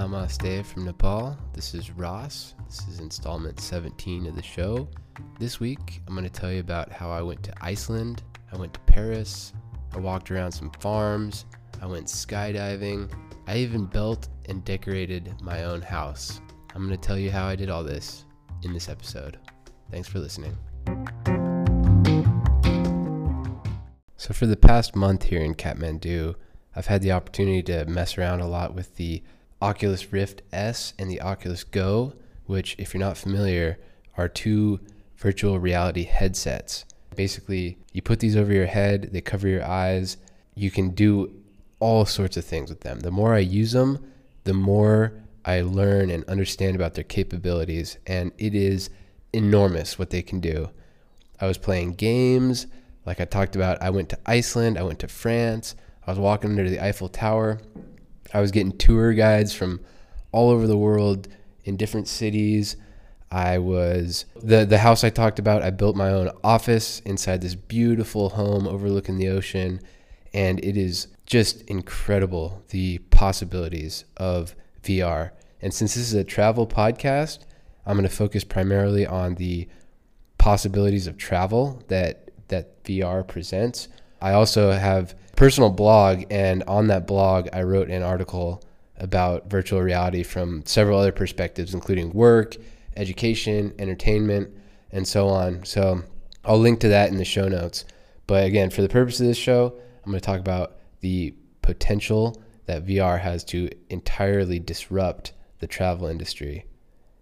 Namaste from Nepal. This is Ross. This is installment 17 of the show. This week, I'm going to tell you about how I went to Iceland, I went to Paris, I walked around some farms, I went skydiving, I even built and decorated my own house. I'm going to tell you how I did all this in this episode. Thanks for listening. So, for the past month here in Kathmandu, I've had the opportunity to mess around a lot with the Oculus Rift S and the Oculus Go, which, if you're not familiar, are two virtual reality headsets. Basically, you put these over your head, they cover your eyes. You can do all sorts of things with them. The more I use them, the more I learn and understand about their capabilities, and it is enormous what they can do. I was playing games, like I talked about. I went to Iceland, I went to France, I was walking under the Eiffel Tower. I was getting tour guides from all over the world in different cities. I was the the house I talked about. I built my own office inside this beautiful home overlooking the ocean, and it is just incredible the possibilities of VR. And since this is a travel podcast, I'm going to focus primarily on the possibilities of travel that that VR presents. I also have personal blog, and on that blog, I wrote an article about virtual reality from several other perspectives, including work, education, entertainment, and so on. So I'll link to that in the show notes. But again, for the purpose of this show, I'm going to talk about the potential that VR has to entirely disrupt the travel industry.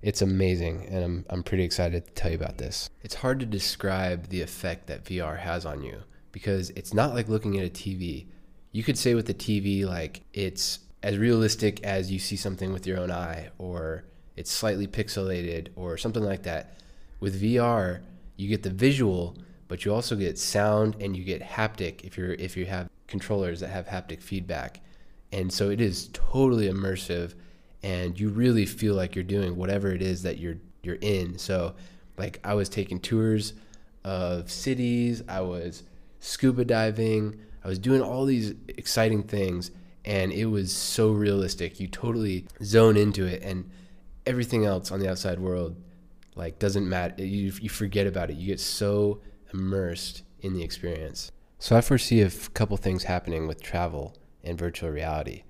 It's amazing, and I'm, I'm pretty excited to tell you about this. It's hard to describe the effect that VR has on you because it's not like looking at a TV. You could say with the TV, like it's as realistic as you see something with your own eye, or it's slightly pixelated, or something like that. With VR, you get the visual, but you also get sound and you get haptic if you're if you have controllers that have haptic feedback. And so it is totally immersive and you really feel like you're doing whatever it is that you're you're in. So like I was taking tours of cities, I was scuba diving. I was doing all these exciting things, and it was so realistic. You totally zone into it, and everything else on the outside world like doesn't matter. You you forget about it. You get so immersed in the experience. So I foresee a couple things happening with travel and virtual reality.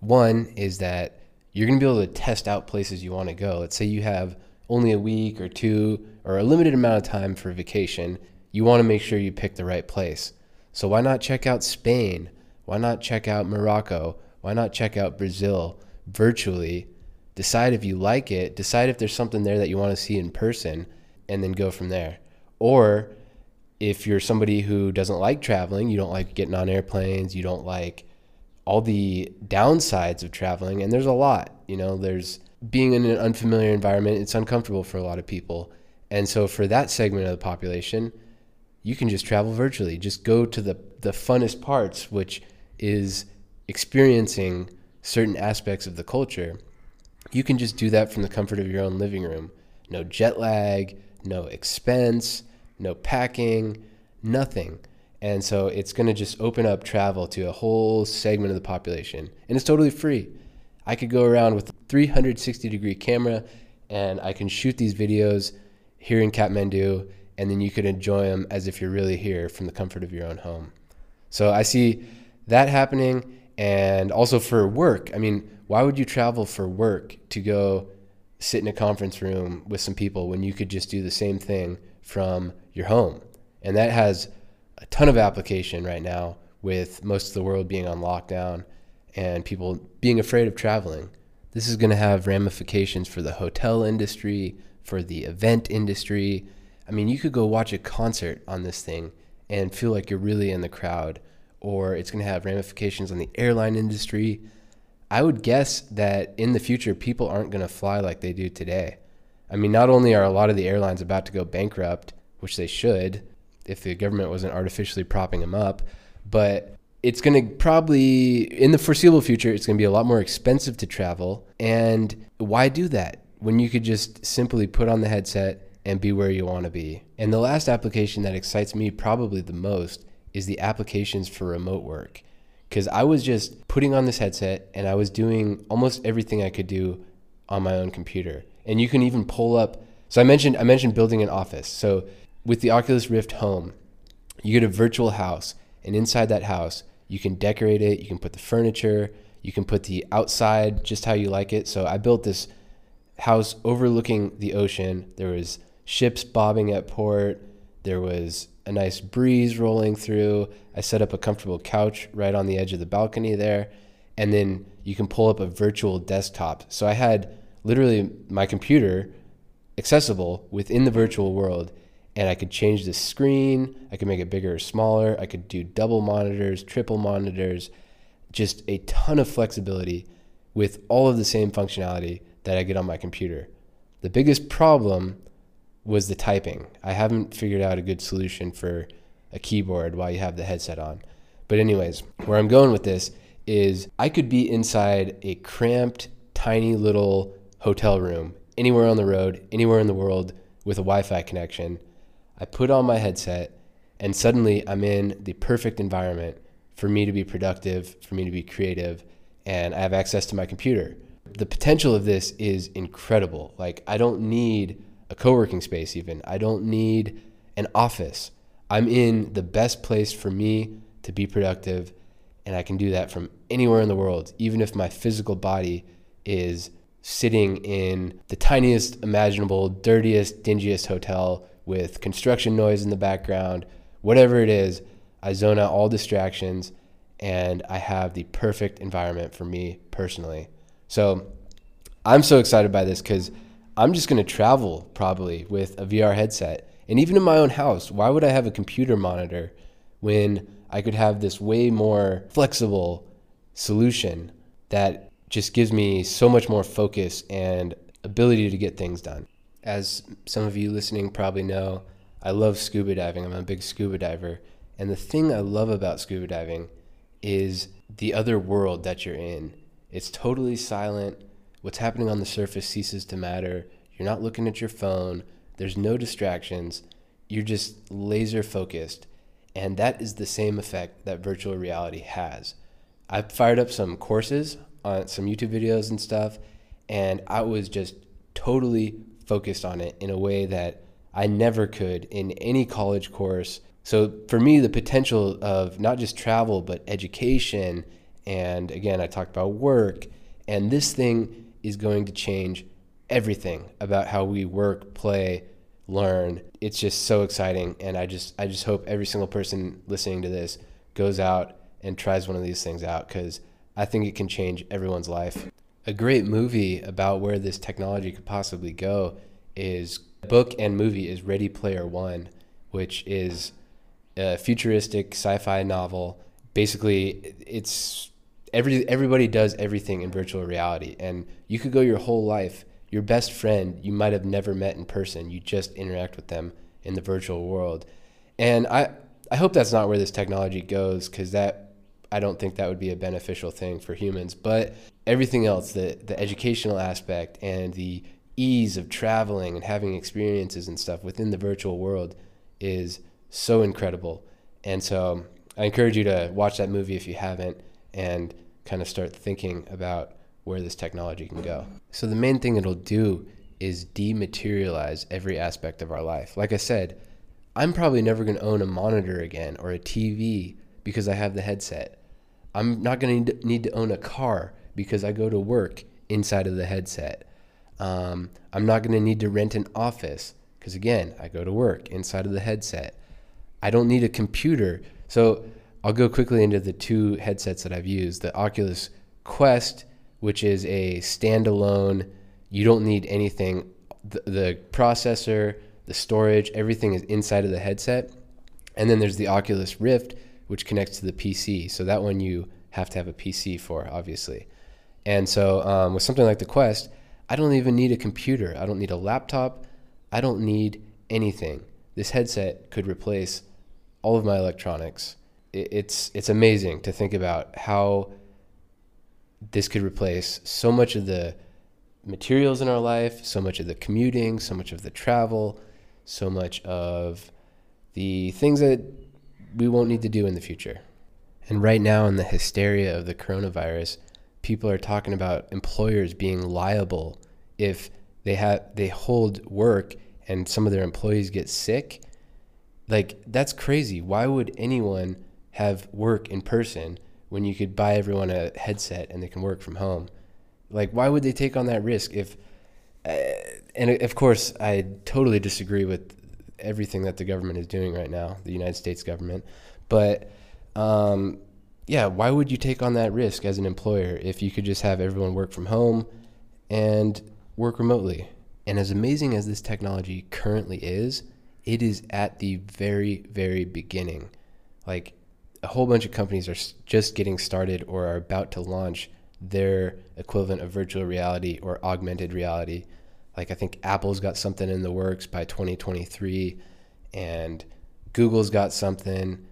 One is that you're going to be able to test out places you want to go. Let's say you have only a week or two or a limited amount of time for vacation you want to make sure you pick the right place. So why not check out Spain? Why not check out Morocco? Why not check out Brazil virtually? Decide if you like it, decide if there's something there that you want to see in person, and then go from there. Or if you're somebody who doesn't like traveling, you don't like getting on airplanes, you don't like all the downsides of traveling, and there's a lot, you know, there's being in an unfamiliar environment, it's uncomfortable for a lot of people. And so for that segment of the population, you can just travel virtually. Just go to the, the funnest parts, which is experiencing certain aspects of the culture. You can just do that from the comfort of your own living room. No jet lag, no expense, no packing, nothing. And so it's going to just open up travel to a whole segment of the population. And it's totally free. I could go around with a 360 degree camera and I can shoot these videos here in Kathmandu and then you could enjoy them as if you're really here from the comfort of your own home. So I see that happening and also for work. I mean, why would you travel for work to go sit in a conference room with some people when you could just do the same thing from your home? And that has a ton of application right now with most of the world being on lockdown and people being afraid of traveling. This is going to have ramifications for the hotel industry, for the event industry, I mean, you could go watch a concert on this thing and feel like you're really in the crowd, or it's going to have ramifications on the airline industry. I would guess that in the future, people aren't going to fly like they do today. I mean, not only are a lot of the airlines about to go bankrupt, which they should if the government wasn't artificially propping them up, but it's going to probably, in the foreseeable future, it's going to be a lot more expensive to travel. And why do that when you could just simply put on the headset? And be where you want to be. And the last application that excites me probably the most is the applications for remote work. because I was just putting on this headset and I was doing almost everything I could do on my own computer. And you can even pull up. So I mentioned I mentioned building an office. So with the Oculus Rift Home, you get a virtual house, and inside that house, you can decorate it. You can put the furniture. You can put the outside just how you like it. So I built this house overlooking the ocean. There was ships bobbing at port. There was a nice breeze rolling through. I set up a comfortable couch right on the edge of the balcony there. And then you can pull up a virtual desktop. So I had literally my computer accessible within the virtual world and I could change the screen. I could make it bigger or smaller. I could do double monitors, triple monitors, just a ton of flexibility with all of the same functionality that I get on my computer. The biggest problem was the typing. I haven't figured out a good solution for a keyboard while you have the headset on. But, anyways, where I'm going with this is I could be inside a cramped, tiny little hotel room anywhere on the road, anywhere in the world with a Wi Fi connection. I put on my headset, and suddenly I'm in the perfect environment for me to be productive, for me to be creative, and I have access to my computer. The potential of this is incredible. Like, I don't need a co working space, even. I don't need an office. I'm in the best place for me to be productive, and I can do that from anywhere in the world, even if my physical body is sitting in the tiniest imaginable, dirtiest, dingiest hotel with construction noise in the background, whatever it is. I zone out all distractions and I have the perfect environment for me personally. So I'm so excited by this because I'm just going to travel probably with a VR headset. And even in my own house, why would I have a computer monitor when I could have this way more flexible solution that just gives me so much more focus and ability to get things done? As some of you listening probably know, I love scuba diving. I'm a big scuba diver. And the thing I love about scuba diving is the other world that you're in. It's totally silent What's happening on the surface ceases to matter. You're not looking at your phone. There's no distractions. You're just laser focused. And that is the same effect that virtual reality has. I fired up some courses on some YouTube videos and stuff, and I was just totally focused on it in a way that I never could in any college course. So for me, the potential of not just travel, but education, and again, I talked about work, and this thing is going to change everything about how we work, play, learn. It's just so exciting and I just I just hope every single person listening to this goes out and tries one of these things out cuz I think it can change everyone's life. A great movie about where this technology could possibly go is book and movie is Ready Player 1, which is a futuristic sci-fi novel. Basically, it's every everybody does everything in virtual reality. And you could go your whole life your best friend you might have never met in person you just interact with them in the virtual world. And i i hope that's not where this technology goes cuz that i don't think that would be a beneficial thing for humans. But everything else the the educational aspect and the ease of traveling and having experiences and stuff within the virtual world is so incredible. And so i encourage you to watch that movie if you haven't and kind of start thinking about where this technology can go. So, the main thing it'll do is dematerialize every aspect of our life. Like I said, I'm probably never going to own a monitor again or a TV because I have the headset. I'm not going to need to own a car because I go to work inside of the headset. Um, I'm not going to need to rent an office because, again, I go to work inside of the headset. I don't need a computer. So, I'll go quickly into the two headsets that I've used the Oculus Quest, which is a standalone, you don't need anything. The, the, processor, the storage, everything is inside of the headset. And then there's the Oculus Rift, which connects to the PC. So that one you have to have a PC for, obviously. And so um, with something like the Quest, I don't even need a computer. I don't need a laptop. I don't need anything. This headset could replace all of my electronics it's it's amazing to think about how this could replace so much of the materials in our life, so much of the commuting, so much of the travel, so much of the things that we won't need to do in the future. And right now, in the hysteria of the coronavirus, people are talking about employers being liable if they have they hold work and some of their employees get sick. Like that's crazy. Why would anyone have work in person when you could buy everyone a headset and they can work from home? Like why would they take on that risk if uh, and of course I totally disagree with everything that the government is doing right now, the United States government. But um, yeah, why would you take on that risk as an employer if you could just have everyone work from home and work remotely? And as amazing as this technology currently is, it is at the very, very beginning. Like a whole bunch of companies are just getting started or are about to launch their equivalent of virtual reality or augmented reality. Like I think Apple's got something in the works by 2023 and Google's got something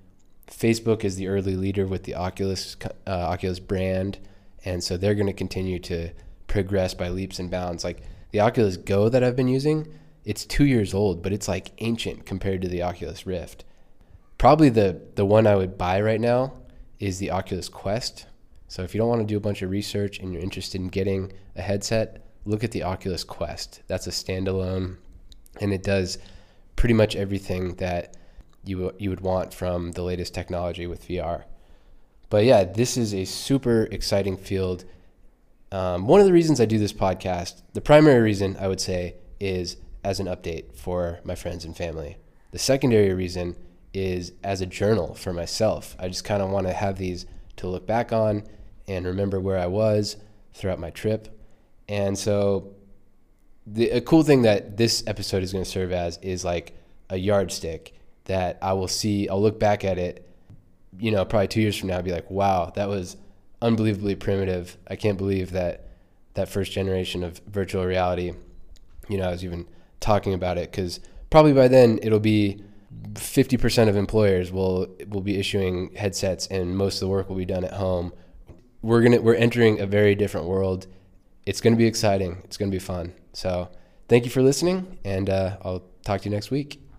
Facebook is the early leader with the Oculus uh, Oculus brand, and so they're going to continue to progress by leaps and bounds. Like the Oculus Go that I've been using, it's two years old, but it's like ancient compared to the Oculus Rift. Probably the the one I would buy right now is the Oculus Quest. So if you don't want to do a bunch of research and you're interested in getting a headset, look at the Oculus Quest. That's a standalone, and it does pretty much everything that you you would want from the latest technology with VR. But yeah, this is a super exciting field. Um, one of the reasons I do this podcast, the primary reason I would say, is as an update for my friends and family. The secondary reason is as a journal for myself. I just kind of want to have these to look back on and remember where I was throughout my trip. And so, the a cool thing that this episode is going to serve as is like a yardstick that I will see, I'll look back at it, you know, probably two years from now, be like, wow, that was unbelievably primitive. I can't believe that that first generation of virtual reality, you know, I was even talking about it because probably by then it'll be 50% of employers will will be issuing headsets and most of the work will be done at home. We're to we're entering a very different world. It's to be exciting. It's to be fun. So, thank you for listening and uh, I'll talk to you next week.